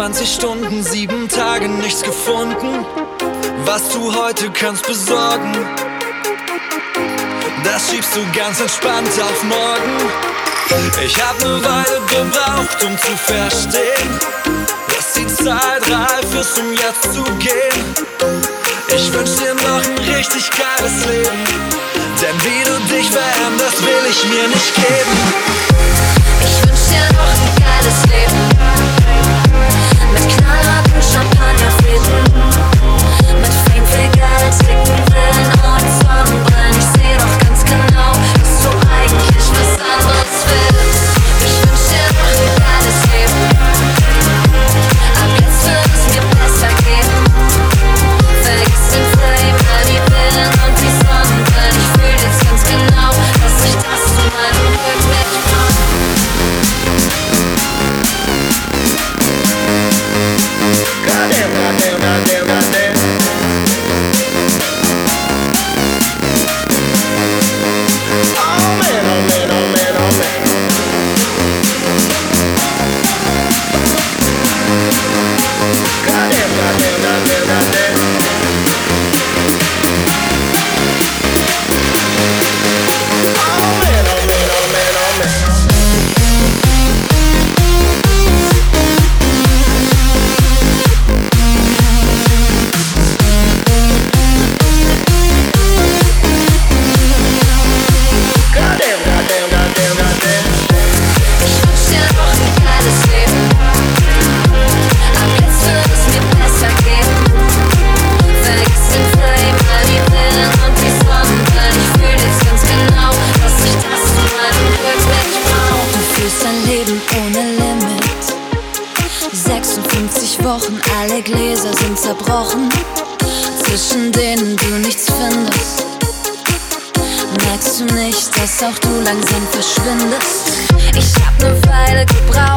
24 Stunden, 7 Tage nichts gefunden. Was du heute kannst besorgen, das schiebst du ganz entspannt auf morgen. Ich hab ne Weile gebraucht, um zu verstehen, dass die Zeit reif ist, um jetzt zu gehen. Ich wünsch dir noch ein richtig geiles Leben, denn wie du dich veränderst, will ich mir nicht geben. Wochen, alle Gläser sind zerbrochen, zwischen denen du nichts findest. Merkst du nicht, dass auch du langsam verschwindest? Ich hab ne Weile gebraucht